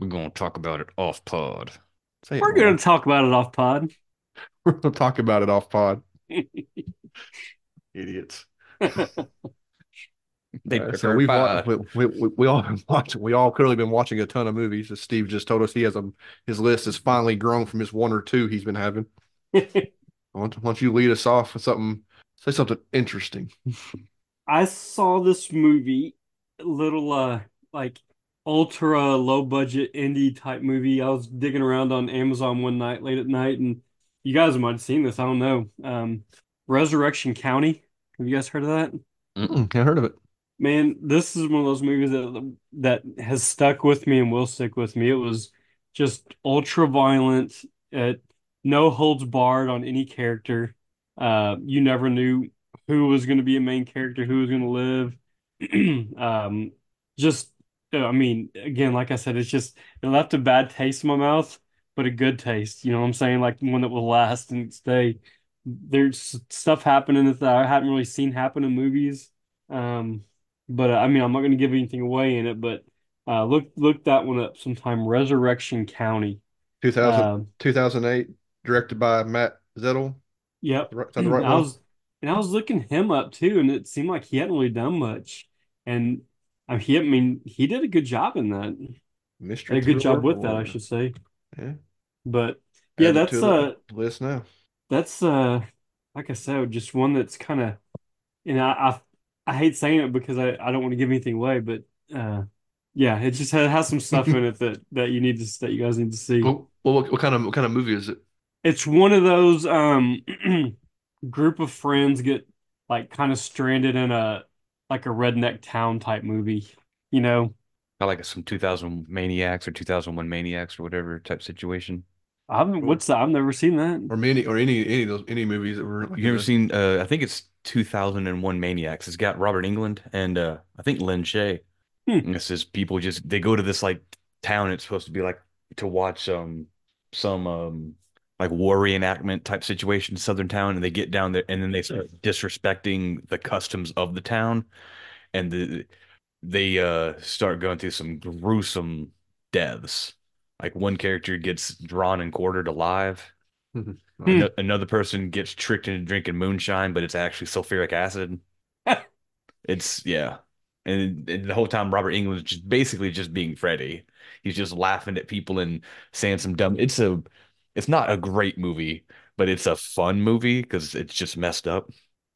We're gonna talk about it off pod. Say We're gonna talk about it off pod. We're gonna talk about it off pod. Idiots. they uh, so we've pod. wa- we, we, we, we all been watching. We all clearly been watching a ton of movies. As Steve just told us, he has a his list has finally grown from his one or two he's been having. Why don't you lead us off with something? Say something interesting. I saw this movie, little uh like ultra low budget indie type movie. I was digging around on Amazon one night late at night, and you guys might have seen this. I don't know. Um, Resurrection County. Have you guys heard of that? Mm-mm, can't heard of it. Man, this is one of those movies that that has stuck with me and will stick with me. It was just ultra violent, uh, no holds barred on any character. Uh, you never knew who was going to be a main character, who was going to live. Um, just, I mean, again, like I said, it's just it left a bad taste in my mouth, but a good taste. You know what I'm saying? Like one that will last and stay. There's stuff happening that I haven't really seen happen in movies. Um, but uh, I mean, I'm not going to give anything away in it, but uh, look look that one up sometime. Resurrection County. 2000, Um, 2008, directed by Matt Zettell. yep. The right I one? was and I was looking him up too, and it seemed like he hadn't really done much. And uh, he, I mean, he did a good job in that. Mystery Did a good job thriller with that, I should say. Yeah. But yeah, Add that's to the uh, list now. that's uh, like I said, just one that's kind of, you know, I, I I hate saying it because I I don't want to give anything away, but uh, yeah, it just has, has some stuff in it that that you need to that you guys need to see. Well, well, what, what kind of what kind of movie is it? It's one of those um group of friends get like kind of stranded in a like a redneck town type movie, you know. I like some 2000 Maniacs or 2001 Maniacs or whatever type situation. I've what's that? I've never seen that. Or many or any any of those any movies that were like You ever the- seen? Uh, I think it's 2001 Maniacs. It's got Robert Englund and uh, I think Lin Shaye. Hmm. And This is people just they go to this like town. It's supposed to be like to watch um some um like war reenactment type situation, southern town, and they get down there and then they start disrespecting the customs of the town, and the they uh start going through some gruesome deaths. Like one character gets drawn and quartered alive. Hmm. Ano- Another person gets tricked into drinking moonshine, but it's actually sulfuric acid. It's yeah, and, and the whole time Robert Englund is just basically just being Freddy. He's just laughing at people and saying some dumb. It's a, it's not a great movie, but it's a fun movie because it's just messed up.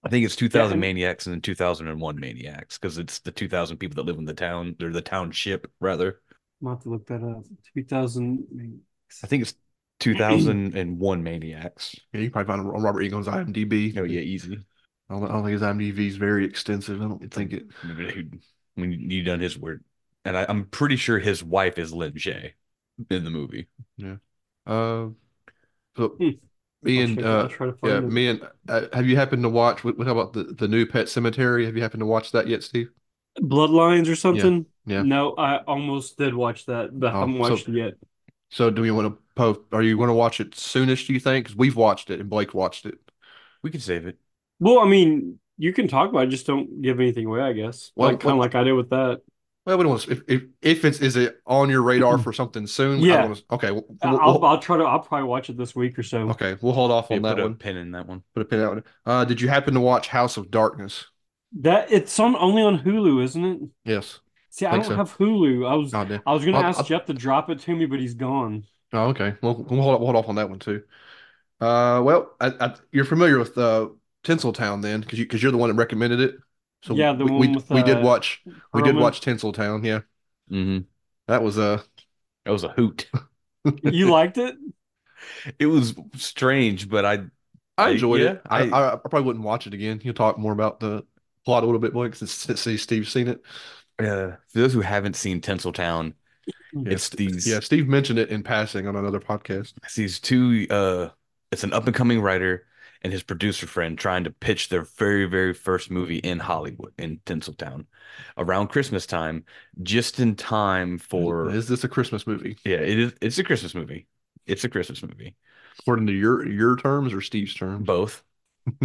I think it's 2000 and- Maniacs and then 2001 Maniacs because it's the 2000 people that live in the town or the township rather. I'm gonna have to look that up. 2000. Maniacs. I think it's 2001 Maniacs. Yeah, you can probably find it on Robert Englund's IMDb. Oh yeah, easy. I don't, I don't think his IMDb is very extensive. I don't think it. when you done his work, and I, I'm pretty sure his wife is Lin Shaye in the movie. Yeah. Uh, so Hmm. me I'll and check uh, try to yeah, it. me and uh, have you happened to watch? What, what about the the new Pet Sematary? Have you happened to watch that yet, Steve? Bloodlines or something? yeah. No, I almost did watch that, but I Oh, haven't so- watched it yet. So do we want to post? Are you going to watch it soonish? Do you think? Because we've watched it and Blake watched it. We can save it. Well, I mean, you can talk about it, just don't give anything away, I guess. Well, Like kind of like I did with that. Well, we don't want to. If if, if it's is it on your radar for something soon? I don't Yeah. wanna- okay. We'll, I- we'll- I'll we'll- I'll try to I'll probably watch it this week or so. okay. We'll hold off Yeah, on that put a one. pin in that one. Put a pin out. Uh, did you happen to watch House of Darkness? That it's on only on Hulu, isn't it? Yes. See, I Think don't so. have Hulu. I was God damn. I was gonna I'll- ask I'll- Jeff to drop it to me, but he's gone. Oh, okay. Well, we'll hold, we'll hold off on that one too. Uh, well, I, I, you're familiar with uh, Tinseltown then, because you because you're the one that recommended it. So Yeah, the we, one we, with, we did uh, watch we did Perlman. watch Tinseltown. Yeah, hmm that was a That was a hoot. You liked it? It was strange, but I I I- enjoyed yeah, it. I, I- I I probably wouldn't watch it again. You'll talk more about the plot a little bit, Blake, since, since Steve's seen it. uh, for those who haven't seen Tinseltown, it's these Yeah, Steve mentioned it in passing on another podcast. it's these two uh it's an up and coming writer and his producer friend trying to pitch their very very first movie in Hollywood in Tinseltown around Christmas time just in time for Is this a Christmas movie yeah it is it's a Christmas movie it's a Christmas movie according to your your terms or Steve's terms? both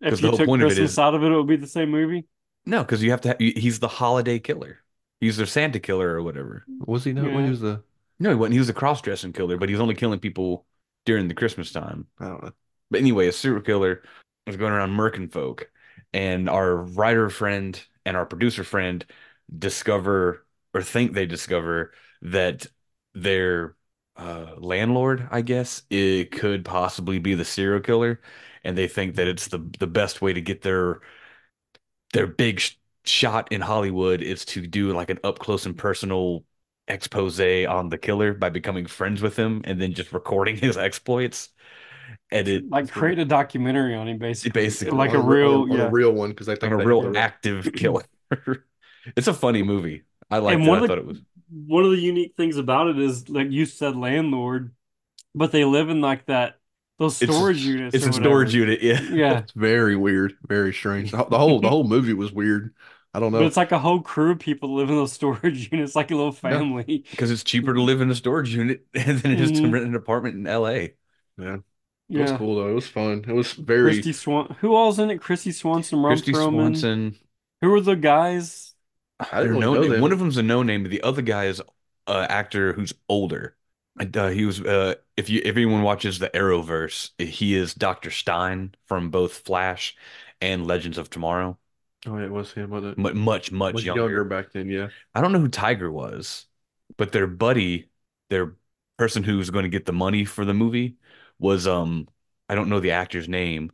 If the you whole took point of it Christmas out of it, it would be the same movie. no because you have to have, he's the holiday killer He's the Santa killer or whatever. Was he not? When he was the No, he wasn't. He was a cross-dressing killer, but he was only killing people during the Christmas time. I don't know. But anyway, a serial killer was going around murking folk, and our writer friend and our producer friend discover or think they discover that their uh, landlord, I guess, it could possibly be the serial killer, and they think that it's the the best way to get their their big sh shot in Hollywood is to do like an up close and personal expose on the killer by becoming friends with him and then just recording his exploits. And it Like create a documentary on him, basically. Basically. like a On real, on a, yeah. real one because they like think a real they're- active killer. It's a funny movie. I liked And it. one I of thought the- it was. One of the unique things about it is, like you said, landlord, but they live in like that those It's- storage units. It's or a storage unit. Yeah. Yeah, It's very weird, very strange. The, the whole the whole movie was weird. I don't but know. it's like a whole crew of people live in those storage units, like a little family. Because it's cheaper to live in a storage unit than it is to Mhm. rent an apartment in LA. It was cool though. It was fun. It was very. Christy Swan. Who all's in it? Christy Swanson, Ron Christy Perlman. Swanson. Who are the guys? I don't really no know them. One of them's a no name, but the other guy is an actor who's older. And, uh, he was uh, if you if anyone watches the Arrowverse, he is Dr. Stein from both Flash and Legends of Tomorrow. Oh, yeah, it was him. Was it? Mu- Much much Was younger. younger back then. Yeah. I don't know who Tiger was, but their buddy, their person who's going to get the money for the movie was um I don't know the actor's name,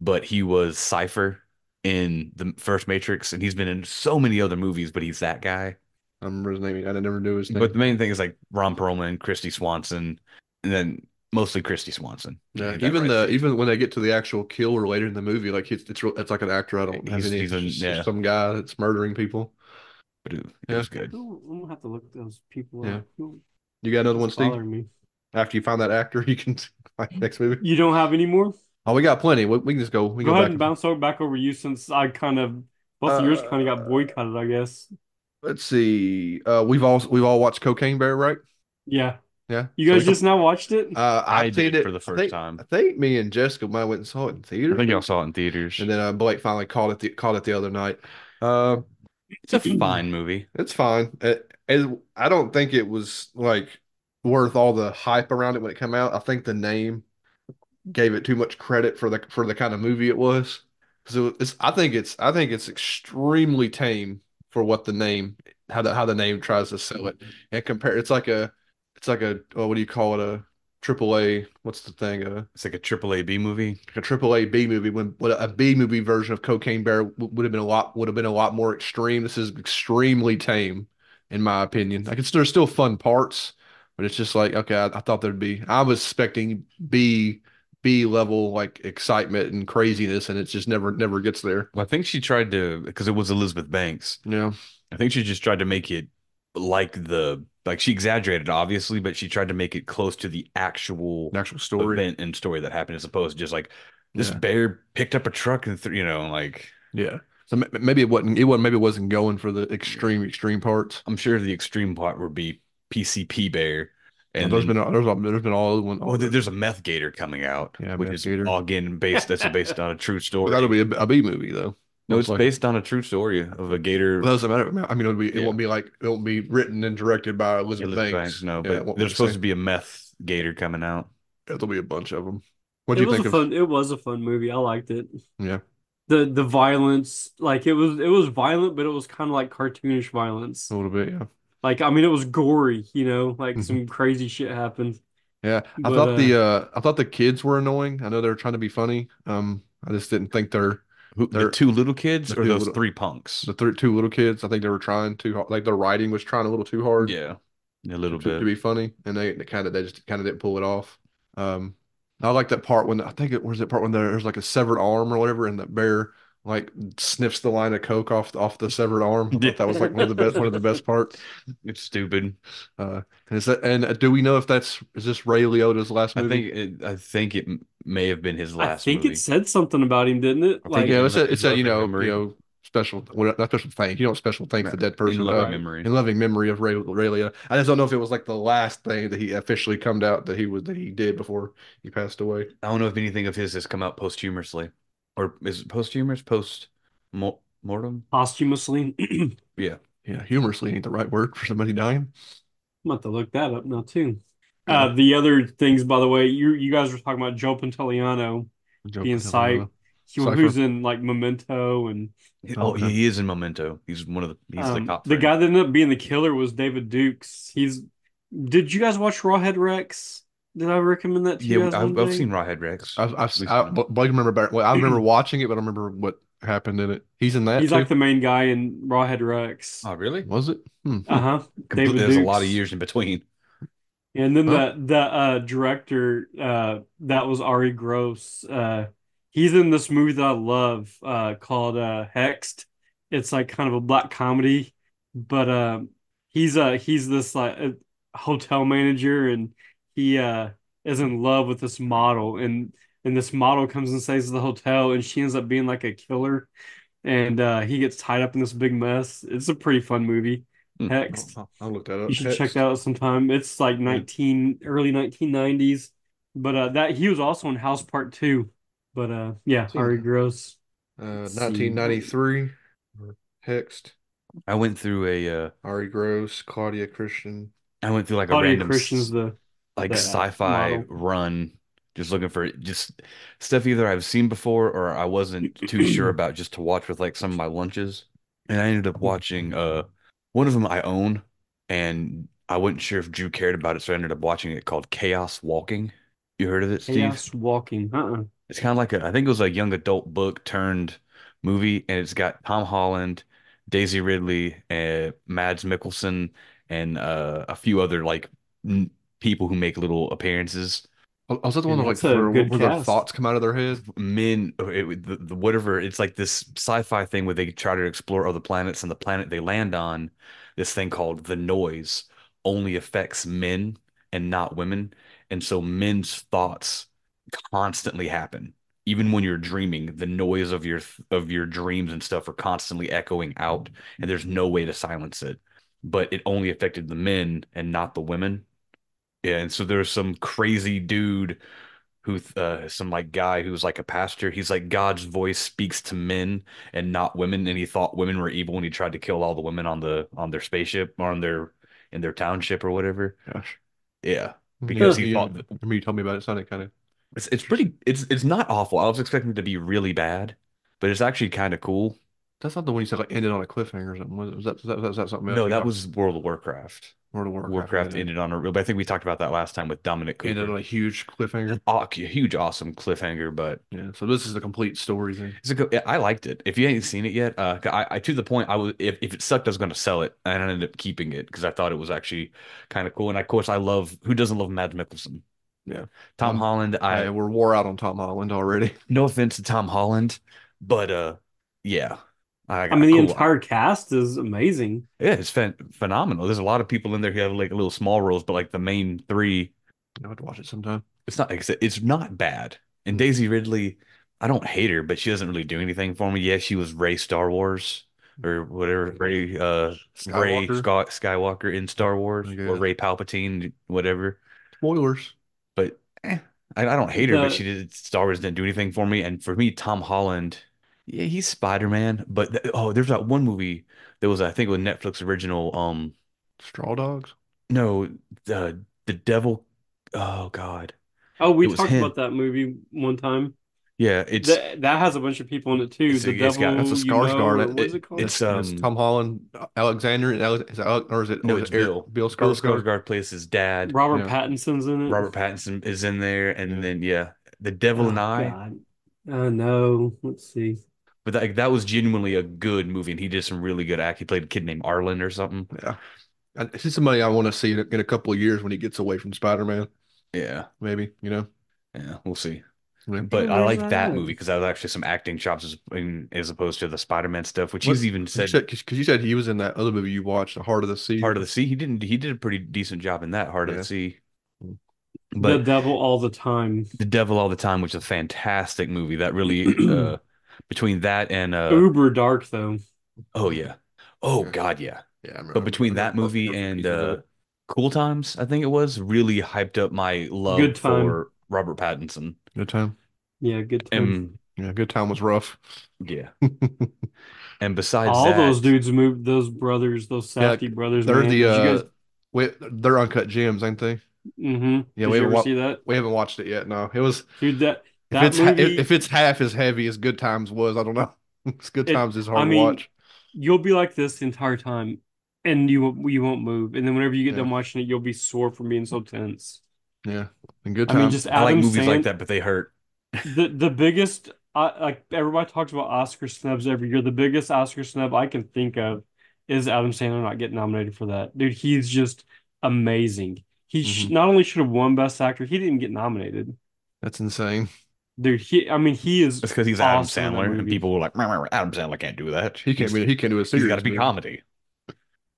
but he was Cypher in the first Matrix and he's been in so many other movies, but he's that guy. I remember his name. I never knew his name. But the main thing is like Ron Perlman, Christy Swanson, and then mostly Christy Swanson. Yeah, even right the there. even when they get to the actual kill or later in the movie, like it's it's, real- it's like an actor. I don't have He's- any. he's a- just yeah. some guy that's murdering people. But it, it Yeah. was good. Who- I'm gonna have to look those people Yeah. up. You got another one, Steve? me? After you find that actor, you can like next movie. You don't have any more? Oh, we got plenty. We, we can just go. We Go go ahead back. and bounce over back over you since I kind of both of yours kind of got Uh, boycotted, I guess. Let's see. Uh, we've all we've all watched Cocaine Bear, right? Yeah. Yeah. You guys we can- just now watched it? Uh, I I've seen did it for the I first think- time. I think me and Jessica might have went and saw it in theater. I think y'all saw it in theaters. And then uh, Blake finally called it the called it the other night. Uh, It's a fine movie. it's fine. It, it, I don't think it was like worth all the hype around it when it came out. I think the name gave it too much credit for the for the kind of movie it was. So it's I think it's I think it's extremely tame for what the name how the how the name tries to sell it and compare. It's like a it's like a oh, what do you call it a triple A? What's the thing? Uh, It's like a triple A B movie. a triple A B movie when what a B movie version of Cocaine Bear would have been a lot would have been a lot more extreme. This is extremely tame, in my opinion. Like it's there's still fun parts, but it's just like okay, I, I thought there'd be. I was expecting B B level like excitement and craziness, and it just never never gets there. Well, I think she tried to because it was Elizabeth Banks. Yeah, I think she just tried to make it like the like she exaggerated obviously, but she tried to make it close to the actual an actual story. event and story that happened as opposed to just like this Yeah. bear picked up a truck and th you know like Yeah, so maybe it wasn't. It wasn't. Maybe it wasn't going for the extreme extreme parts. I'm sure the extreme part would be PCP bear and there's then- been there's there's been all one. oh there- there's a meth gator coming out Yeah, which Meth is Gator. all again based that's based on a true story that'll be a, a B movie though. no Most it's likely. based on a true story of a gator Well, doesn't matter. I mean, it'll be, it Yeah. won't be like it won't be written and directed by Elizabeth Elizabeth Banks. Banks, no Yeah, but it there's supposed same. to be a meth gator coming out Yeah, there'll be a bunch of them. What It do you was think a of? fun it was a fun movie. I liked it. Yeah, The the violence, like it was it was violent, but it was kind of like cartoonish violence. a little bit. Yeah, Like I mean it was gory, you know, like Mhm. some crazy shit happened. yeah. I But, thought the uh, I thought the kids were annoying. I know they were trying to be funny. Um, I just didn't think they're Who, the They're- two little kids the or those little- three punks the th- two little kids. I think they were trying too hard. Like the writing was trying a little too hard. yeah a little to, bit to be funny, and they, they kind of they just kind of didn't pull it off. Um, I like that part when I think it was that part when there's like a severed arm or whatever, and the bear like sniffs the line of coke off off the severed arm. I that was like one of the best one of the best parts. it's stupid Uh, and is that and do we know if that's is this Ray Liotta's last movie? I think it, I think it may have been his last. I think movie. it said something about him, didn't it? I think Like yeah, in it's a it's a you know loving memory. you know special well, not special thank you don't special thank the dead person in loving uh, memory. in loving memory of Ray Ray Liotta. I just don't know if it was like the last thing that he officially come out that he was that he did before he passed away. I don't know if anything of his has come out posthumously, or is it posthumous, post mortem? posthumously. Yeah, Yeah, humorously ain't the right word for somebody dying. I'm about to look that up now too. Yeah. Uh, the other things, by the way, you you guys were talking about Joe Pantoliano Joe being Pantoliano. psych. He, who's in like Memento and Oh, Okay. he is in Memento. He's one of the he's um, the cop. the guy that ended up being the killer was David Dukes. He's. Did you guys watch Rawhead Rex? Did I recommend that to you Yeah, I've, I've seen Rawhead Rex. I've, I've, I, one. but Blake remember better. Well, I remember watching it, but I don't remember what happened in it. He's in that He's too. like the main guy in Rawhead Rex. Oh, really? Was it? Hmm. Uh huh. Completely- David There's a lot of years in between. And then Huh? the the uh, director uh, that was Arye Gross. Uh, he's in this movie that I love uh, called uh, Hexed. It's like kind of a black comedy, but um, he's uh he's this like a hotel manager, and he uh is in love with this model, and and this model comes and stays at the hotel, and she ends up being like a killer, and uh, he gets tied up in this big mess. It's a pretty fun movie. Hmm. Hexed. I'll, I'll look that up. You should Hex. check that out sometime. It's like 19 early 1990s. But uh that he was also in House Part 2. But uh yeah, Seen Arye. Gross. Uh, 1993. Hexed. I went through a uh, Arye Gross, Claudia Christian. I went through like a Claudia random Christian's s- the like sci-fi model. run, just looking for just stuff either I've seen before or I wasn't too sure about just to watch with like some of my lunches. And I ended up watching uh one of them I own and I wasn't sure if Drew cared about it, so I ended up watching it called Chaos Walking. You heard of it, Steve? Chaos Walking. Uh-uh. It's kind of like a, I think it was a young adult book turned movie, and it's got Tom Holland, Daisy Ridley, and Mads Mikkelsen, and uh, a few other like n people who make little appearances. Oh, Was that the one that, like that's a where, where their thoughts come out of their head? Men, uh, it, the, the whatever, it's like this sci-fi thing where they try to explore other planets, and the planet they land on, this thing called the noise, only affects men and not women, and so men's thoughts constantly happen. Even when you're dreaming, the noise of your of your dreams and stuff are constantly echoing out, and there's no way to silence it. But it only affected the men and not the women. Yeah, and so there's some crazy dude who uh some like guy who's like a pastor. He's like God's voice speaks to men and not women, and he thought women were evil when he tried to kill all the women on the on their spaceship or on their in their township or whatever. Gosh. Yeah, because he Yeah, thought that- I remember you told me about it. It sounded kind of. it's it's pretty it's it's not awful. I was expecting it to be really bad, but it's actually kind of cool. That's not the one you said like ended on a cliffhanger or something. Was, it? was that, was that, was that something else? No, that was World of Warcraft. World of Warcraft. Warcraft ended, ended on a real, but I think we talked about that last time with Dominic ended on a huge cliffhanger. Aw- huge, awesome cliffhanger, but Yeah. So this is the complete story thing. It's a I liked it. If you ain't seen it yet, uh, I, I to the point I was if, if it sucked, I was going to sell it, and I ended up keeping it because I thought it was actually kind of cool. And of course, I love who doesn't love Mads Mikkelsen? Yeah. Tom Um, Holland. I I, we're wore out on Tom Holland already. no offense to Tom Holland, but uh, yeah, I, I mean the cool. entire cast is amazing. yeah, it's phen phenomenal. There's a lot of people in there who have like little small roles, but like the main three, I have to watch it sometime. it's not it's it's not bad. And Daisy Ridley, I don't hate her, but she doesn't really do anything for me. Yeah, she was Rey Star Wars or whatever, Rey uh Rey Skywalker. Scott Skywalker in Star Wars I or. Rey Palpatine, whatever. Spoilers. But eh, I, I don't hate her, The- but she did Star Wars didn't do anything for me. And for me, Tom Holland, yeah, he's Spider-Man. But th- oh, there's that one movie that was I think it was Netflix original. Um, Straw Dogs. no, the the Devil. Oh God, Oh, we talked him. about that movie one time. yeah, it's That that has a bunch of people in it too. It's- The it's got- Devil, That's a You Know, Skarsgård. or It- it called? it's, And it's um, Tom Holland, Alexander, and is it, or is it? no, or is it's it Eric- Bill. Bill Bill Skarsgård. Skarsgård plays his dad. Robert yeah. Pattinson's in it. Robert Pattinson is in there, and Yeah. then yeah, The Devil Oh, and I. God. Uh, no, let's see. But that, like, that was genuinely a good movie, and he did some really good act. He played a kid named Arlen or something. Yeah. And He's somebody I want to see in a, in a couple of years when he gets away from Spider-Man. Yeah, Maybe you know. yeah, we'll see. Yeah. But I like that that movie because that was actually some acting chops as, in, as opposed to the Spider-Man stuff, which What- he's even said because you said he was in that other movie you watched, The Heart of the Sea. Heart of the Sea. He didn't. He did a pretty decent job in that Heart of the Sea. Mm. The Devil all the time. The Devil All the Time, which is a fantastic movie. That really uh, between that and uh, Uber dark though. oh yeah, oh Yeah. god yeah. Yeah, I remember- But between that remember- movie remember and uh. Cool Times, I think it was really hyped up my love Good time. for Robert Pattinson. good time. Yeah, good time. And Yeah, Good Time was rough. Yeah. And besides All that, those dudes moved, those brothers, those Yeah, brothers, They're man. the uh, you guys? we, they're uncut gems, ain't they? Mm-hmm. Yeah, Did we you haven't ever wa- see that? We haven't watched it yet. No, it was Dude, that if it's movie, if, if it's half as heavy as Good Times was, I don't know. It's Good It- Times is hard I to mean, watch. you'll be like this the entire time, and you won't you won't move. And then whenever you get Yeah. done watching it, you'll be sore from being so tense. Yeah, and Good Times. I mean, Times. just I like Adam movies like that, but they hurt. the the biggest uh, like everybody talks about Oscar snubs every year. The biggest Oscar snub I can think of is Adam Sandler not getting nominated for that. Dude, he's just amazing. He sh- Mhm. not only should have won Best Actor, he didn't get nominated. That's insane. Dude, he I mean he is It's because he's Adam awesome in that Sandler, and people were like, "Meh, meh, "Adam Sandler can't do that. He can't He's- be. He can't do a He's serious. got to be comedy."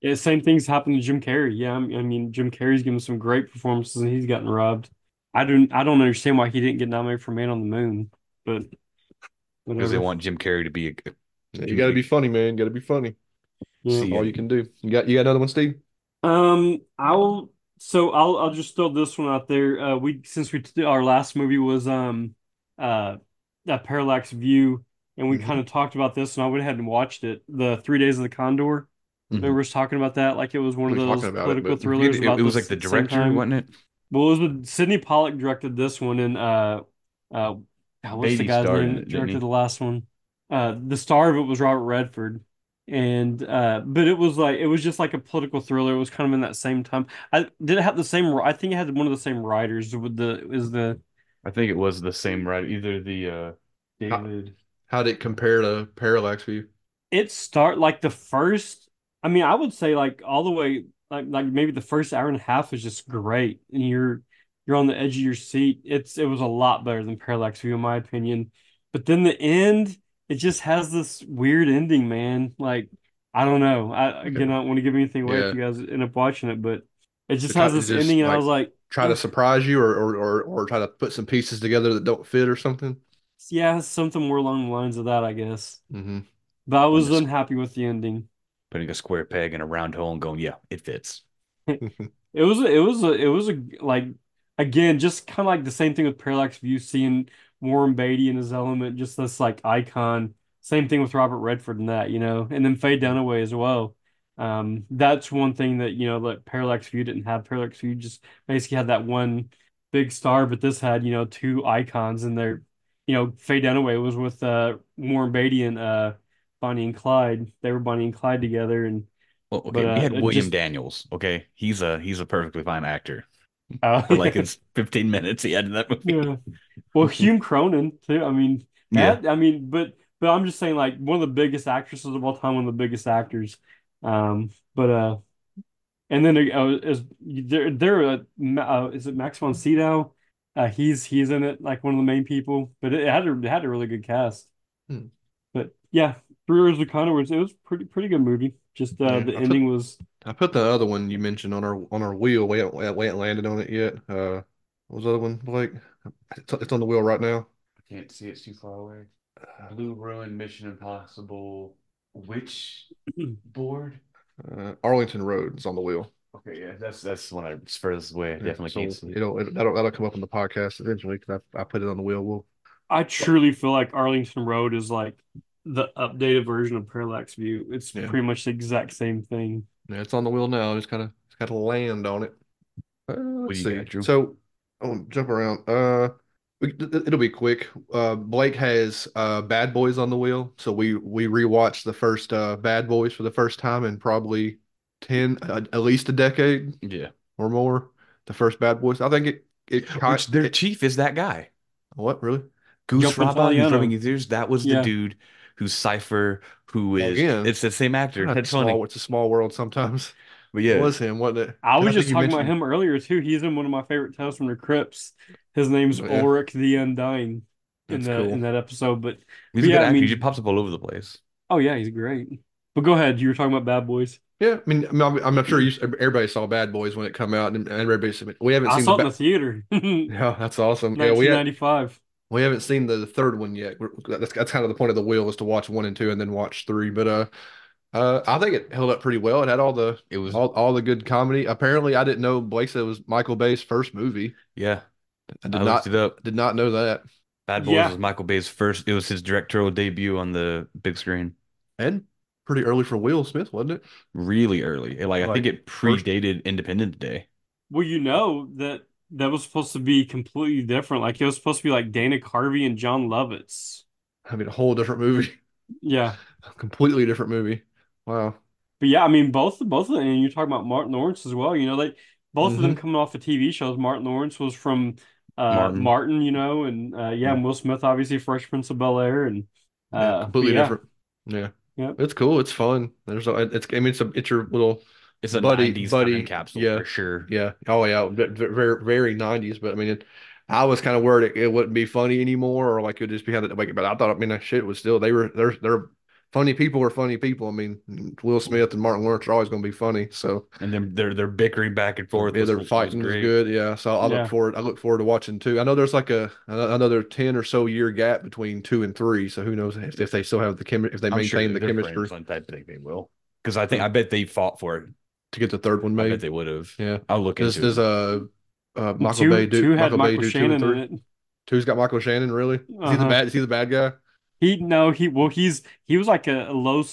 Yeah, same things happened to Jim Carrey. Yeah, I mean, I mean, Jim Carrey's given some great performances and he's gotten robbed. I don't I don't understand why he didn't get nominated for Man on the Moon, but Because they want Jim Carrey to be a, Yeah, you got to be funny, man. You got to be funny. Yeah. See, All you can do. You got. You got another one, Steve? Um, I'll so I'll I'll just throw this one out there. Uh, we since we did our last movie was um uh that Parallax View, and we Mhm. kind of talked about this, and I went ahead and watched it. The Three Days of the Condor. Mhm. Remember us talking about that? Like it was one of We were those political It, thrillers it- about it was like the director, wasn't it? Well, it was with Sydney Pollack directed this one, and uh, uh, God, what's the guy's name that directed the last one? Uh, the star of it was Robert Redford, and uh, but it was like it was just like a political thriller. It was kind of in that same time. I did it have the same. I think it had one of the same writers. With the is the I think it was the same right. Either the uh, David. How did it compare to Parallax View? it start like the first. I mean, I would say like all the way like like maybe the first hour and a half is just great, and you're you're on the edge of your seat. It's it was a lot better than Parallax View in my opinion. But then the end, it just has this weird ending, man. Like I don't know. I again, I don't want to give anything away Yeah. if you guys end up watching it, but it just has this just, ending, and I was like, Try to surprise you, or or or, or try to put some pieces together that don't fit, or something. yeah, something more along the lines of that, I guess. Mm-hmm. But I was Just- unhappy with the ending. putting a square peg in a round hole and going, yeah, it fits. It was a, it was a, it was a like again just kind of like the same thing with Parallax View, seeing Warren Beatty in his element, just this like icon. Same thing with Robert Redford and that, you know, and then Faye Dunaway as well. Um, that's one thing that you know that Parallax View didn't have. Parallax View just basically had that one big star, but this had you know two icons in there. You know, Faye Dunaway was with uh Warren Beatty and uh Bonnie and Clyde. They were Bonnie and Clyde together, and Well, okay, But, uh, we had William just- Daniels. Okay, he's a he's a perfectly fine actor. uh, For like it's 15 minutes he had in that movie. Yeah. Well, Hume Cronyn too. I mean, Yeah. that, I mean, but but I'm just saying, like one of the biggest actresses of all time, one of the biggest actors. Um, but uh, and then uh, is there there uh, uh, is it Max von Sydow? Uh, he's he's in it like one of the main people. But it had a it had a really good cast. Hmm. But yeah, Three Years of Condor was it was pretty pretty good movie. Just uh, Yeah, the I ending was I put the other one you mentioned on our on our wheel. We haven't, we haven't landed on it yet. Uh, what was the other one, Blake? It's, it's on the wheel right now. I can't see it's too far away. Blue Ruin, Mission Impossible. Which board? Uh, Arlington Road is on the wheel. Okay, yeah, that's that's one I furthest away. I Yeah, definitely so can't see. it'll, it, that'll that'll come up on the podcast eventually because I, I put it on the wheel. We'll I truly feel like Arlington Road is like the updated version of Parallax View. It's Yeah. pretty much the exact same thing. yeah, it's on the wheel now. Just kind of it's got to land on it. Uh, let's do you see. got, So I'll jump around. Uh, we, th- th- it'll be quick. Uh, Blake has uh Bad Boys on the wheel, so we we rewatched the first uh Bad Boys for the first time in probably ten uh, at least a decade Yeah. or more. The first Bad Boys. I think it it, kind Which their it- chief is that guy. what really Goose Joe Rabba, who's Pantoliano. rubbing his ears. That was the dude who's Cypher, who is. Again, it's the same actor. Not That's small. It's a small world sometimes. But It yeah, was him, wasn't it? I was think just talking about him earlier too. He's in one of my favorite tales from the Crypts. His name's Oh, yeah. Ulrich the Undying in That's the cool. in that episode. But he's a yeah, good I actor. mean- he just pops up all over the place. oh yeah, he's great. But go ahead. You were talking about Bad Boys. Yeah, I mean, I mean, I'm, I'm not sure you, everybody saw Bad Boys when it come out, and, and everybody said we haven't I seen saw the it in the theater. yeah, that's awesome. Yeah, we have, 1995. we haven't seen the third one yet. That's that's kind of the point of the wheel is to watch one and two and then watch three. But uh, uh, I think it held up pretty well. It had all the It was all, all the good comedy. Apparently, I didn't know Blake said it was Michael Bay's first movie. yeah. I I did looked not it up. did not know that. Bad Boys Yeah. was Michael Bay's first. It was his directorial debut on the big screen. And pretty early for Will Smith, wasn't it? Really early. Like, I think it first- predated Independence Day. Well, you know that that was supposed to be completely different. Like it was supposed to be like Dana Carvey and Jon Lovitz. I mean, a whole different movie, Yeah. a completely different movie. Wow. But yeah, I mean both both of them, and you're talking about Martin Lawrence as well. You know, like both of them coming off of TV shows. Martin Lawrence was from uh Martin. Martin, you know, and uh yeah, and Will Smith obviously Fresh Prince of Bel-Air and Yeah, uh completely but yeah. different. Yeah. Yep. It's cool. It's fun. There's a, it's, I mean, it's a, it's your little, It's a Buddy- 90s buddy, time capsule yeah. for sure. yeah. Oh, yeah. ve- ve- Very, very 90s. But I mean, it, I was kind of worried it, it wouldn't be funny anymore or like it would just be kind of like, but I thought, I mean, that shit was still, they were, they're, they're funny people are funny people. I mean, Will Smith and Martin Lawrence are always going to be funny. So, And then they're they're bickering back and forth. yeah, they're was fighting was great. good. Yeah. So I Yeah. look forward, I look forward to watching two. I know there's like a, another 10 or so year gap between two and three. So who knows if, if they still have the chemi, if they I'm sure maintain the they're chemistry friends. I think they will. Because I think I bet they fought for it. to get the third one I bet made. they would have. Yeah. I'll look There's, into there's it. a, uh, Michael two, Bay do two had Michael Bay Michael two and Shannon three. in it. Two's got Michael Shannon, really? Is he the Uh-huh. bad? Is he the bad guy? He no, he well he's he was like a, a low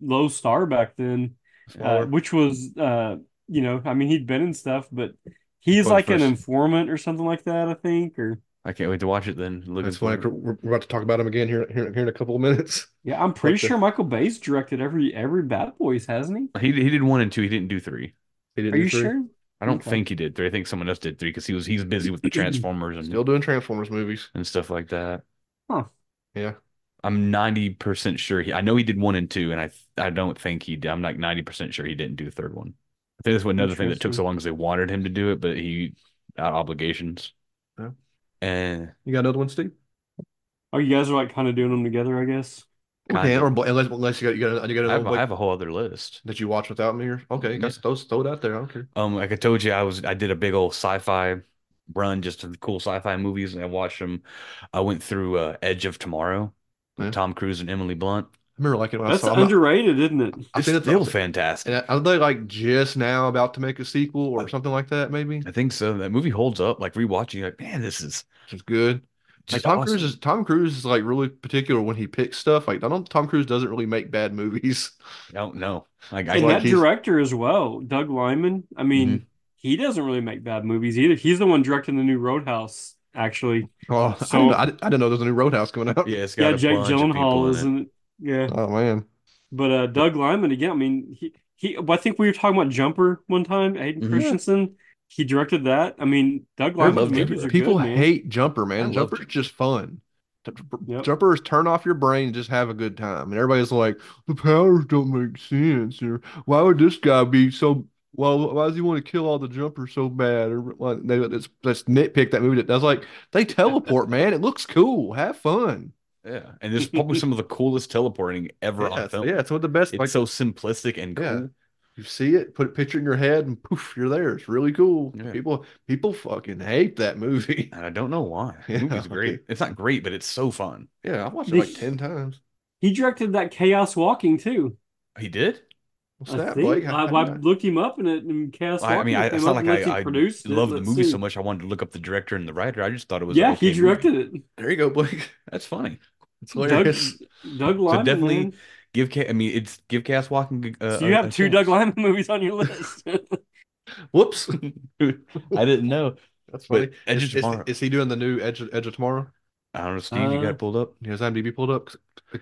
low star back then. uh, which was uh you know I mean he'd been in stuff but he's Fun like an informant or something like that I think or I can't wait to watch it then. Looking That's funny. We're, we're about to talk about him again here, here, here in a couple of minutes. yeah I'm pretty sure Michael Bay's directed every every Bad Boys hasn't he He he did one and two. He didn't do three. He didn't are do you three. sure I don't Okay. think he did three. I think someone else did three because he was he's busy with the Transformers and Still doing Transformers movies. and stuff like that. Huh. Yeah. I'm 90% sure he I know he did one and two, and I I don't think he did. I'm like 90% sure he didn't do the third one. I think that's what another thing that took so long is they wanted him to do it, but he out obligations. Yeah. And You got another one, Steve? oh you guys are like kind of doing them together I guess Kind Okay, or unless unless you got you got you got I have, another I have a whole other list. that you watch without me or okay, Yeah. guys, throw throw it out there. I don't care. Um, like I told you, I was I did a big old sci-fi run just of the cool sci-fi movies, and I watched them. I went through uh, Edge of Tomorrow with Yeah. Tom Cruise and Emily Blunt. I remember liking it when that's I saw. I'm not- underrated isn't it I It's think it's still also- fantastic. and are they like just now about to make a sequel or something like that? Maybe, I think so. That movie holds up. Like rewatching, you're like man, this is which is good. Like Tom awesome. Cruise is Tom Cruise is like really particular when he picks stuff. Like I don't Tom Cruise doesn't really make bad movies. I don't know. Like I and like that he's- director as well Doug Liman I mean Mm-hmm. he doesn't really make bad movies either he's the one directing the new Roadhouse actually Oh, I, So- didn't know, I, didn't- I didn't know there's a new Roadhouse coming out. yeah, it's got yeah a Jake bunch of people Gyllenhaal isn't. it yeah Oh man, But uh, Doug Liman again. I mean, he he. I think we were talking about Jumper one time. Hayden Mhm. Christensen. He directed that. I mean, Doug I Liman's movies are people good, man. hate Jumper, man. love Jumper's Jumper. just fun. Yep. Jumper is turn off your brain and just have a good time. And everybody's like, the powers don't make sense, or why would this guy be so? Well, why does he want to kill all the jumpers so bad? Or like, they, let's, let's nitpick that movie. That does like they teleport, man. It looks cool. Have fun. Yeah, and there's probably some of the coolest teleporting ever Yeah, on it's- film. yeah, it's one of the best. It's Like so simplistic and cool. Yeah. you see it, put a picture in your head, and poof, you're there. It's really cool. Yeah. People, people fucking hate that movie. And I don't know why. The Yeah, movie's great. okay. It's not great, but it's so fun. Yeah, I watched it like ten times. He directed that Chaos Walking too. He did? What's I that, think. Blake? I, How- I how- looked him up in it in Chaos I Walking. mean, I, it it's not like he I, I produced it. love the movie see. so much. I wanted to look up the director and the writer. I just thought it was Yeah, an he directed movie. it. There you go, Blake. That's funny. It's Doug, hilarious. Doug Liman. definitely man. Give Ca- I mean, it's give Cast Walking. Uh, So you a- have a two chance. Doug Liman movies on your list. Whoops. I didn't know. That's funny. But Edge Is, of is, Tomorrow. is he doing the new Edge of, Edge of Tomorrow? I don't know, Steve. you got Uh, it pulled up. He has IMDb pulled up.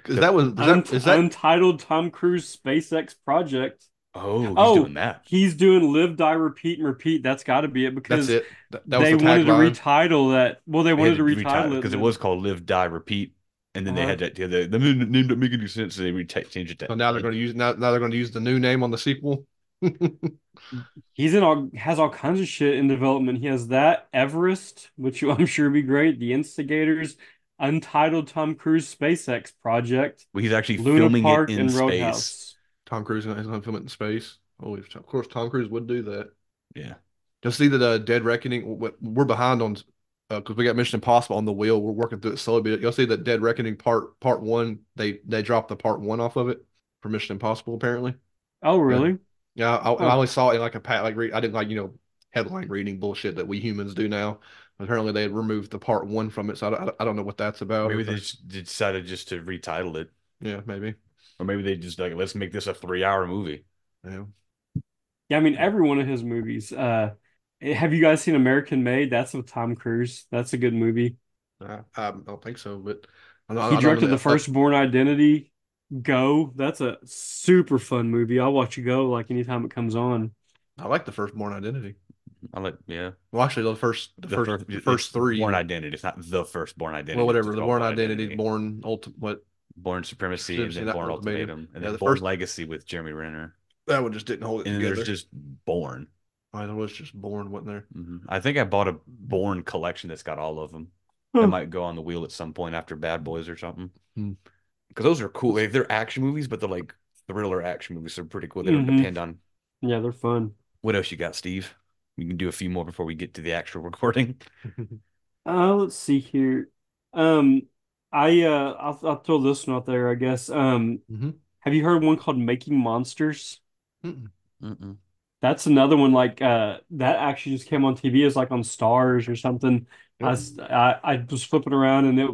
Is that was is that, Unt- is that Untitled Tom Cruise SpaceX project. Oh, he's Oh, doing that. He's doing Live, Die, Repeat, and Repeat. That's got to be it that's because it? That, that was they the wanted to retitle that. Well, they They wanted had to reti- retitle it because it was called Live, Die, Repeat, and then they Uh-huh. had that. Yeah, the, the name didn't make any sense. So they reta- changed it to. So now they're going to use now, now they're going to use the new name on the sequel. He's in all has all kinds of shit in development. He has that Everest, which I'm sure would be great. The Instigators, Untitled Tom Cruise SpaceX project, Well, he's actually Luna filming Park, it in space. Roadhouse. Tom Cruise is going to film it in space. Oh, of course, Tom Cruise would do that. Yeah. Just see that uh, Dead Reckoning. we- We're behind on because we got Mission Impossible on the wheel. We're working through it slowly. But you'll see that Dead Reckoning part part one. They they dropped the part one off of it for Mission Impossible. Apparently, Oh, really? yeah. I, I Oh. only saw it in like a pat like re- I didn't like you know headline reading bullshit that we humans do now. Apparently, they had removed the part one from it, so I, don't- I don't know what that's about. Maybe they just decided just to retitle it, yeah, maybe. or maybe they just like let's make this a three-hour movie. Yeah. Yeah, I mean every one of his movies. Uh, have you guys seen American Made? That's with Tom Cruise. That's a good movie. I, I don't think so, but I don't- I He don't directed the first Bourne Identity. Go. That's a super fun movie. I'll watch it go like anytime it comes on. I like the first Bourne Identity. I like yeah. Well, actually, the first, the, first, the first three. Bourne Identity. It's not the first Bourne Identity. well, whatever. The Bourne Identity, Bourne Ultimate. What Bourne Supremacy, and then Bourne Ultimatum. Ultimatum, and Yeah, then the Bourne first- Legacy with Jeremy Renner. that one just didn't hold it And together. there's just Bourne. I was just born, wasn't there? Mhm. I think I bought a Bourne collection that's got all of them. I might go on the wheel at some point after Bad Boys or something. Hmm. Because those are cool. Like, they're action movies, but they're like thriller action movies. They're pretty cool. They don't Mhm. depend on Yeah, they're fun. what else you got, Steve. We can do a few more before we get to the actual recording. Uh, let's see here. Um, I uh, I'll, I'll throw this one out there. I guess. Um, Mhm. have you heard one called Making Monsters? Mm-mm. Mm-mm. That's another one like uh that actually just came on TV as like on Starz or something. I, Yep. s- I I was flipping around and it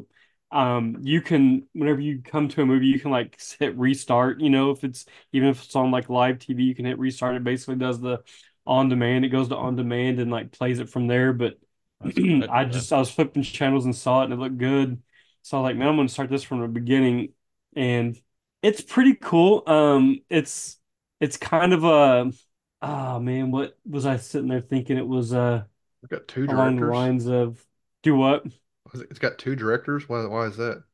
um you can whenever you come to a movie you can like hit restart, you know, if it's even if it's on like live TV you can hit restart. It basically does the on demand. It goes to on demand and like plays it from there. But I just I was flipping channels and saw it and it looked good. So I was like, man, I'm gonna start this from the beginning. And it's pretty cool. Um it's it's kind of a oh man, what was I sitting there thinking it was uh It's got two along the directors. lines of do what? It's got two directors. Why? Why is that?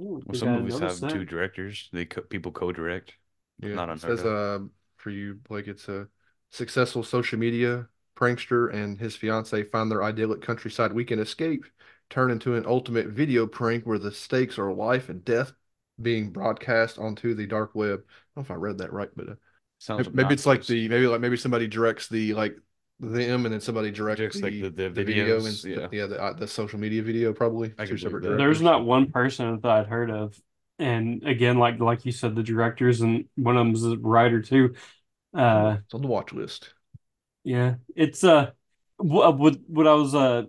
Ooh, Well, some movies have that? two directors. They co- people co-direct. Yeah, Not it says um for you, Blake, it's a successful social media prankster and his fiance find their idyllic countryside weekend escape turn into an ultimate video prank where the stakes are life and death being broadcast onto the dark web. I don't know if I read that right, but uh, Sounds maybe, maybe it's like the maybe like maybe somebody directs the like them and then somebody directs Directs, like, the, the- the the video and videos, yeah. yeah the, uh, the social media video probably I two separate. There's not one person that I'd heard of. And again, like like you said, the directors and one of them's a writer too. Uh it's on the watch list. Yeah, it's uh, what what what I was uh,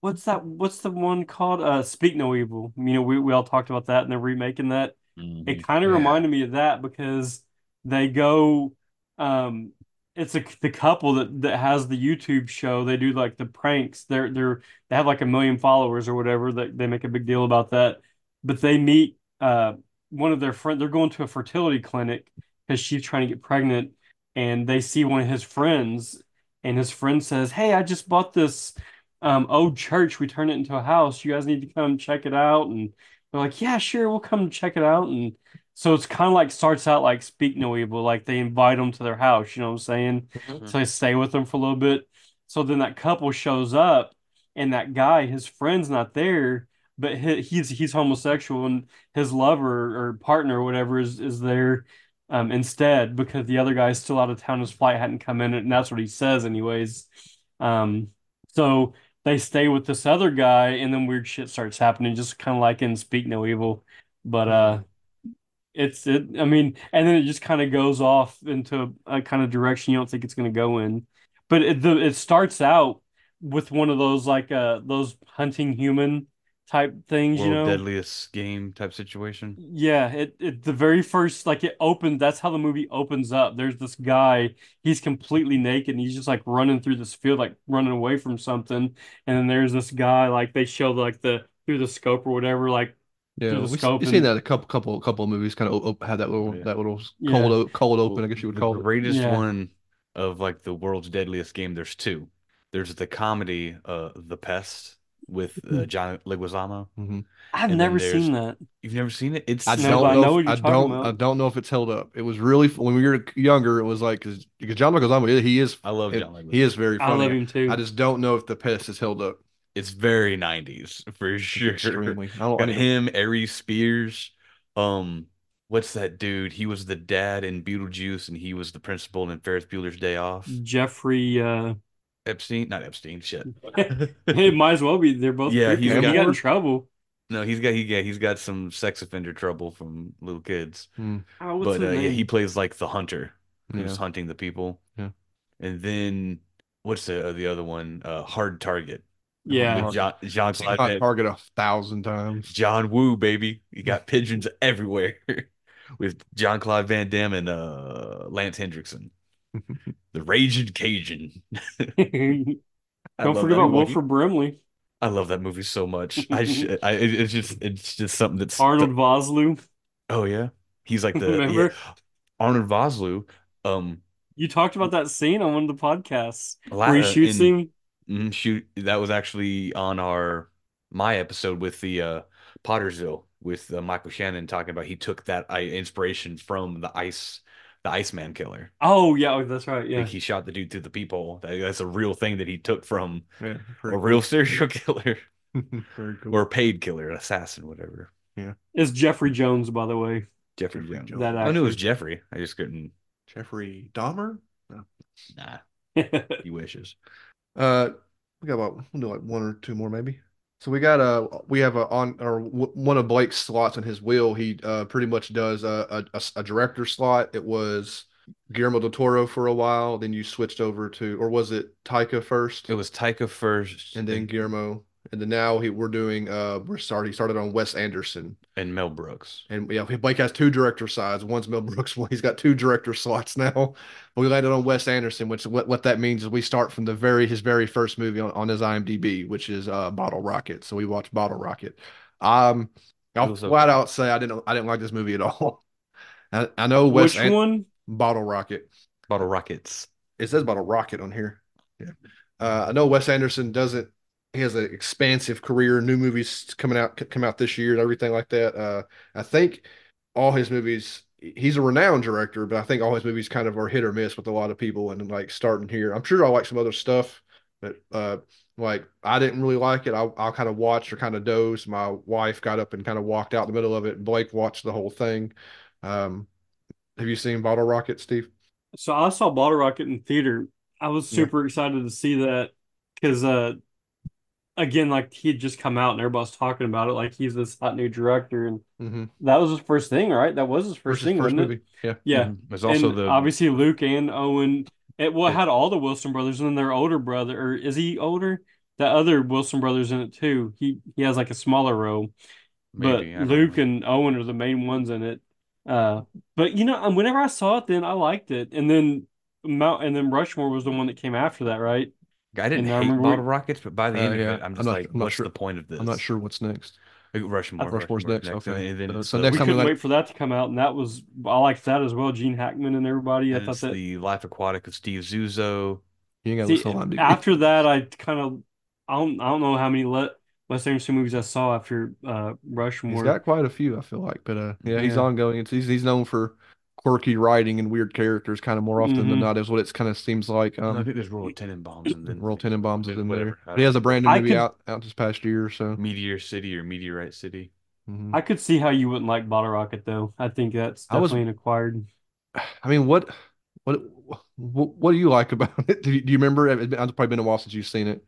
what's that? What's the one called? Uh, Speak No Evil. You know, we we all talked about that, and they're remaking that. Mhm. It kind of Yeah. reminded me of that because they go, um, it's a the couple that that has the YouTube show. They do like the pranks. They're they're they have like a million followers or whatever. That they make a big deal about that. But they meet uh one of their friends. They're going to a fertility clinic because she's trying to get pregnant, and they see one of his friends, and his friend says, "Hey, I just bought this." Um, old church, we turned it into a house. You guys need to come check it out. And they're like, yeah, sure, we'll come check it out. And so it's kind of like starts out like Speak No Evil, like they invite them to their house, you know what I'm saying? Mhm. So they stay with them for a little bit. So then that couple shows up, and that guy, his friend's not there, but he, he's he's homosexual, and his lover or partner or whatever is is there um, instead because the other guy's still out of town. His flight hadn't come in, and that's what he says, anyways. Um, so they stay with this other guy, and then weird shit starts happening, just kind of like in Speak No Evil. But uh, it's it. I mean, and then it just kind of goes off into a kind of direction you don't think it's going to go in. But it the it starts out with one of those like uh those hunting human type things, you know. Deadliest Game type situation. Yeah, it, it the very first like it opened that's how the movie opens up. There's this guy, he's completely naked and he's just like running through this field, like running away from something. And then there's this guy, like they show like the through the scope or whatever, like Yeah, through the we, scope have and- seen that a couple couple couple of movies kind of op- have that little Yeah. that little Yeah. cold o- cold open I guess you would The call it. greatest Yeah. one of like the world's deadliest game. There's two. There's the comedy, uh, The Pest with uh, John Leguizamo. hmm I've And never seen that. You've never seen it? It's I No, don't but I know. know if- I don't. about. I don't know if it's held up. It was really when we were younger. It was like because John Leguizamo he is I love it- John Leguizamo. he is very I funny. love him too. I just don't know if the pest is held up. It's very 90s for sure. Extremely. I don't Got like him, Aries Spears. Um, what's that dude? He was the dad in Beetlejuice, and he was the principal in Ferris Bueller's Day Off. Jeffrey uh Epstein, not Epstein. Shit. it might as well be they're both Yeah, creepy. he's he got- got in trouble. no, he's got he got he's got some sex offender trouble from little kids. Hmm. Oh, but uh, yeah, he plays like the hunter who's Yeah. hunting the people. Yeah. And then what's the the other one? Uh, Hard Target. Yeah. John John Seen Clive Hot Van- Target a thousand times. John Woo, baby. You got pigeons everywhere with Jean-Claude Van Damme and uh Lance Henriksen. The Raging Cajun. Don't forget about. Wilford Brimley, I love that movie so much. I, sh- I it's just it's just something that's Arnold Vosloo. Oh yeah, he's like the Remember? yeah, Arnold Vosloo. Um, You talked about that scene on one of the podcasts where he shoots in- him. mm, shoot, that was actually on our my episode with the uh Pottersville with uh, Michael Shannon talking about he took that uh, inspiration from the ice the Iceman killer. Oh yeah, oh, that's right. Yeah. Like he shot the dude through the peephole. That, that's a real thing that he took from Yeah, a real serial killer cool. or a paid killer, an assassin, whatever. Yeah, it's Jeffrey Jones, by the way. Jeffrey Jeffrey Jones. Jones. That I knew it was. Jeffrey. I just couldn't. Jeffrey Dahmer. Nah, he wishes. Uh, we got about we'll do like one or two more maybe. So we got a we have a on or w- one of Blake's slots in his wheel. He uh pretty much does a a, a, a director slot. It was Guillermo del Toro for a while. Then you switched over to or was it Taika first It was Taika first, and then Guillermo and then now he we're doing uh we're started he started on Wes Anderson and Mel Brooks. and yeah Blake has two director sides. One's Mel Brooks. One he's got two director slots now. We landed on Wes Anderson, which what, what that means is we start from the very his very first movie on, on his IMDb, which is uh Bottle Rocket. So we watched Bottle Rocket. Um, I'll was flat okay. out say I didn't I didn't like this movie at all. I, I know Wes Which An- one? Bottle Rocket. Bottle Rockets. It says Bottle Rocket on here. Yeah. Uh, I know Wes Anderson doesn't. He has an expansive career. New movies coming out come out this year and everything like that. Uh, I think all his movies. He's a renowned director, but I think all his movies kind of are hit or miss with a lot of people. And like starting here, I'm sure I like some other stuff, but uh, like I didn't really like it. I I kind of watched or kind of dozed. My wife got up and kind of walked out in the middle of it. And Blake watched the whole thing. Um, have you seen Bottle Rocket, Steve? So I saw Bottle Rocket in theater. I was Yeah. super excited to see that because, uh, again, like he had just come out and everybody's talking about it, like he's this hot new director, and Mm-hmm. that was his first thing, right? That was his first thing, wasn't it? Yeah. Yeah. There's also and the obviously Luke and Owen. It well it had all the Wilson brothers, and then their older brother, or is he older? The other Wilson brothers in it too. He he has like a smaller role, maybe, but Luke know. and Owen are the main ones in it. Uh, but you know, um, whenever I saw it, then I liked it, and then Mount and then Rushmore was the one that came after that, right? I didn't and I hate remember we- Bottle Rockets, but by the Uh, end yeah. of it, I'm I'm just not- like, I'm not what's sure- the point of this? I'm not sure what's next. Like, Rushmore, Rushmore's next, okay. And then Uh, it's so the, next we time we couldn't like- wait for that to come out, and that was I liked that as well. Gene Hackman and everybody. I and thought it's that the Life Aquatic of Steve Zissou. You ain't got to See, listen on IMDb. after that, I kind of I don't I don't know how many let Wes Anderson movies I saw after uh He's Rushmore. got quite a few, I feel like, but uh, yeah, he's Yeah. ongoing. It's, he's he's known for quirky writing and weird characters, kind of more often than Mhm. not, is what it kind of seems like. I Um, think there's Royal Tenenbaums and then Royal Tenenbaums is in whatever. there. I But he has a brand new I movie could- out out this past year, or so Meteor City or Meteorite City. mhm. I could see how you wouldn't like Bottle Rocket though. I think that's I was- definitely an acquired. I mean, what what what, what do you like about it? Do you, do you remember? It's been- it's probably been a while since you've seen it.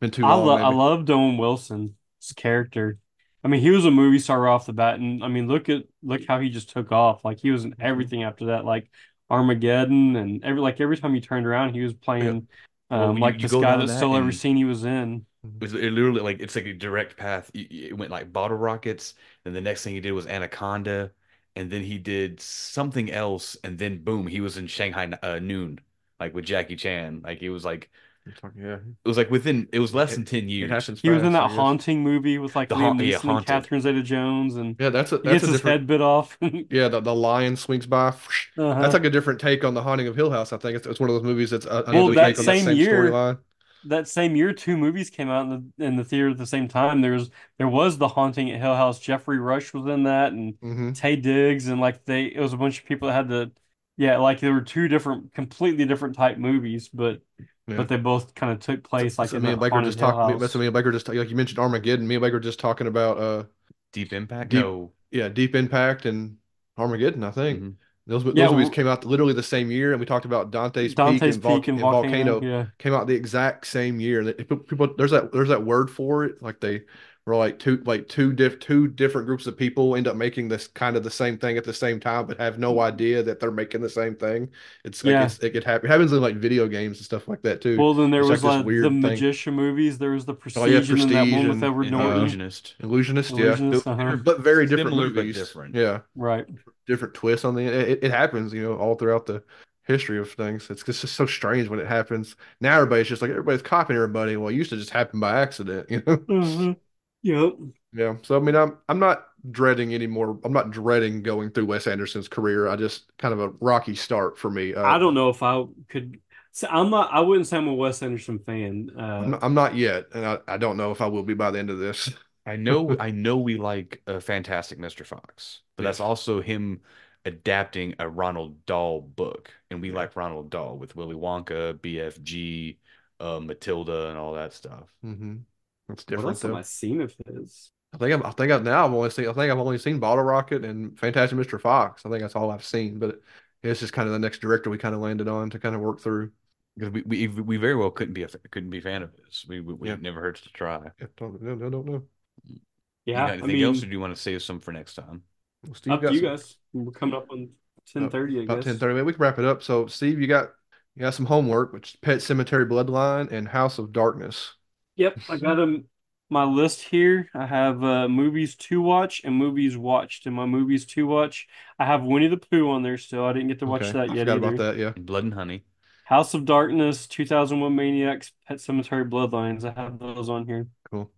Been too I long, love I maybe. loved Owen Wilson's character. I mean, he was a movie star off the bat, and I mean, look at look how he just took off. Like he was in everything after that, like Armageddon, and every like every time you turned around, he was playing Well, um you- like you this guy that's that that stole every scene he was in. It, was, it literally like it's like a direct path. It, it went like Bottle Rockets, and the next thing he did was Anaconda, and then he did something else, and then boom, he was in Shanghai uh, Noon, like with Jackie Chan. Like it was like You're talking- Yeah, it was like within it was less than ten it years. happens. He was in that guess. haunting movie with like The Liam Haunt- yeah, and Catherine Zeta-Jones, and Yeah, that's a he that's gets a his different. head bit off. Yeah, the, the lion swings by. Uh-huh. That's like a different take on the Haunting of Hill House. I think it's, it's one of those movies that's a, Well, that take on that same same year- storyline. that same year, two movies came out in the in the theater at the same time. There was there was The Haunting at Hill House. Geoffrey Rush was in that, and hmm Taye Diggs, and like they it was a bunch of people that had to, yeah, like there were two different, completely different type movies, but Yeah. but they both kind of took place like so in me and Blake were haunted just Hill talking. House. That's what me and Blake were just like you mentioned Armageddon. Me and Blake were just talking about uh Deep Impact. Deep- No, yeah Deep Impact and Armageddon. I think Mhm. those those Yeah, movies well- came out literally the same year, and we talked about Dante's, Dante's Peak and, Vol- Peak and and Volcano. Volcano. Yeah, came out the exact same year. And it- people, there's that there's that word for it. Like they where like two like two diff two different groups of people end up making this kind of the same thing at the same time, but have no idea that they're making the same thing. It's like Yeah. it's, it could happen. It happens in like video games and stuff like that too. Well, then there It's was like this like weird the thing. magician movies. There was the Oh, yeah, Prestige, and that Prestige one with Edward And Norton. Illusionist. Illusionist, Illusionist, yeah, uh-huh. but very different Similar, movies. different. Yeah, Right. different twists on the it, it happens, you know, all throughout the history of things. It's just so strange when it happens. Now everybody's just like everybody's copying everybody. Well, it used to just happen by accident, you know. Uh-huh. Yep. Yeah. So I mean, I'm I'm not dreading anymore. I'm not dreading going through Wes Anderson's career. I just kind of a rocky start for me. Uh, I don't know if I could. So I'm not. I wouldn't say I'm a Wes Anderson fan. I'm Uh, not, I'm not yet, and I, I don't know if I will be by the end of this. I know I know we like a Fantastic Mr. Fox, but that's also him adapting a Ronald Dahl book. And we Yeah. like Ronald Dahl with Willy Wonka, BFG, uh, Matilda, and all that stuff. hmm That's different. what different else have. I seen of his? I think I'm, I think I've now I've only seen I think I've only seen Bottle Rocket and Fantastic Mr. Fox. I think that's all I've seen, but it's just kind of the next director we kind of landed on to kind of work through. Because we, we we very well couldn't be a couldn't be a fan of his. We, we, we Yeah. it never hurts to try. Yeah, don't no, no, don't know. You Yeah, got I anything mean, else, or do you want to save some for next time? Well, Steve up got to you some- guys. We're coming up on oh, ten thirty. I about guess. 10 30 we can wrap it up. So Steve, you got you got some homework, which is Pet Sematary Bloodline and House of Darkness. Yep, I got them. My list here. I have uh, movies to watch and movies watched. And my movies to watch, I have Winnie the Pooh on there still. I didn't get to watch Okay, that I yet forgot either. about that. Yeah, Blood and Honey. House of Darkness, 2001 Maniacs, Pet Sematary Bloodlines. I have those on here. cool.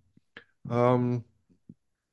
Um,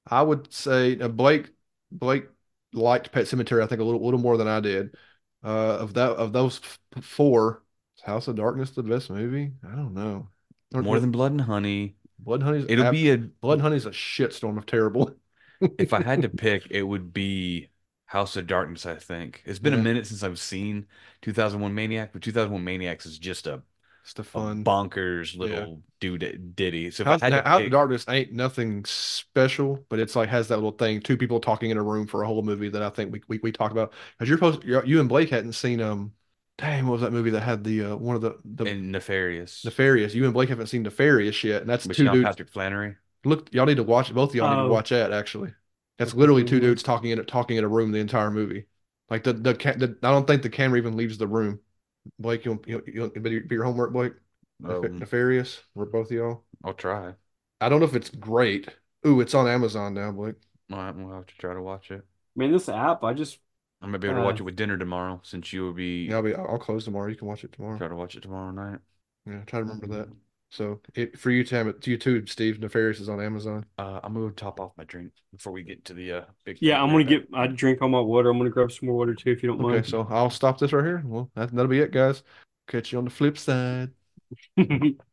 I would say uh, Blake Blake liked Pet Sematary. I think a little little more than I did. Uh, of that of those f- four, House of Darkness the best movie? I don't know. Or- More than Blood and Honey. Blood Honey's It'll ab- be a Blood Honey's a shitstorm of terrible. if I had to pick, it would be House of Darkness, I think. It's been a minute since I've seen 2001 Maniac, but 2001 Maniacs is just a, It's the a fun. bonkers little dude ditty. So if House, I had now, House of Darkness ain't nothing special, but it's like has that little thing, two people talking in a room for a whole movie that I think we we, we talk about. Because you're supposed you're, you and Blake hadn't seen um, dang, what was that movie that had the uh, one of the the and Nefarious, Nefarious? You and Blake haven't seen Nefarious yet, and that's with two Sean dudes. Patrick Flanery. Look, y'all need to watch both of y'all need Oh. to watch that actually. That's literally two dudes talking in a talking in a room the entire movie. Like the the, ca- the I don't think the camera even leaves the room. Blake, you you you be your, be your homework, Blake. Nef- Um, Nefarious, we're both of y'all. I'll try. I don't know if it's great. Ooh, it's on Amazon now, Blake. All right, we'll have to try to watch it. I mean, this app, I just I might be able to watch Uh, it with dinner tomorrow, since you will be Yeah, I'll be. I'll I'll close tomorrow. You can watch it tomorrow. try to watch it tomorrow night. Yeah, try to remember that. So it, for you, Tam, to you too, Steve. Nefarious is on Amazon. Uh, I'm gonna top off my drink before we get to the uh big. yeah, I'm gonna back. get. I drink all my water. I'm gonna grab some more water too, if you don't mind. Okay, so I'll stop this right here. Well, that, that'll be it, guys. Catch you on the flip side. mind.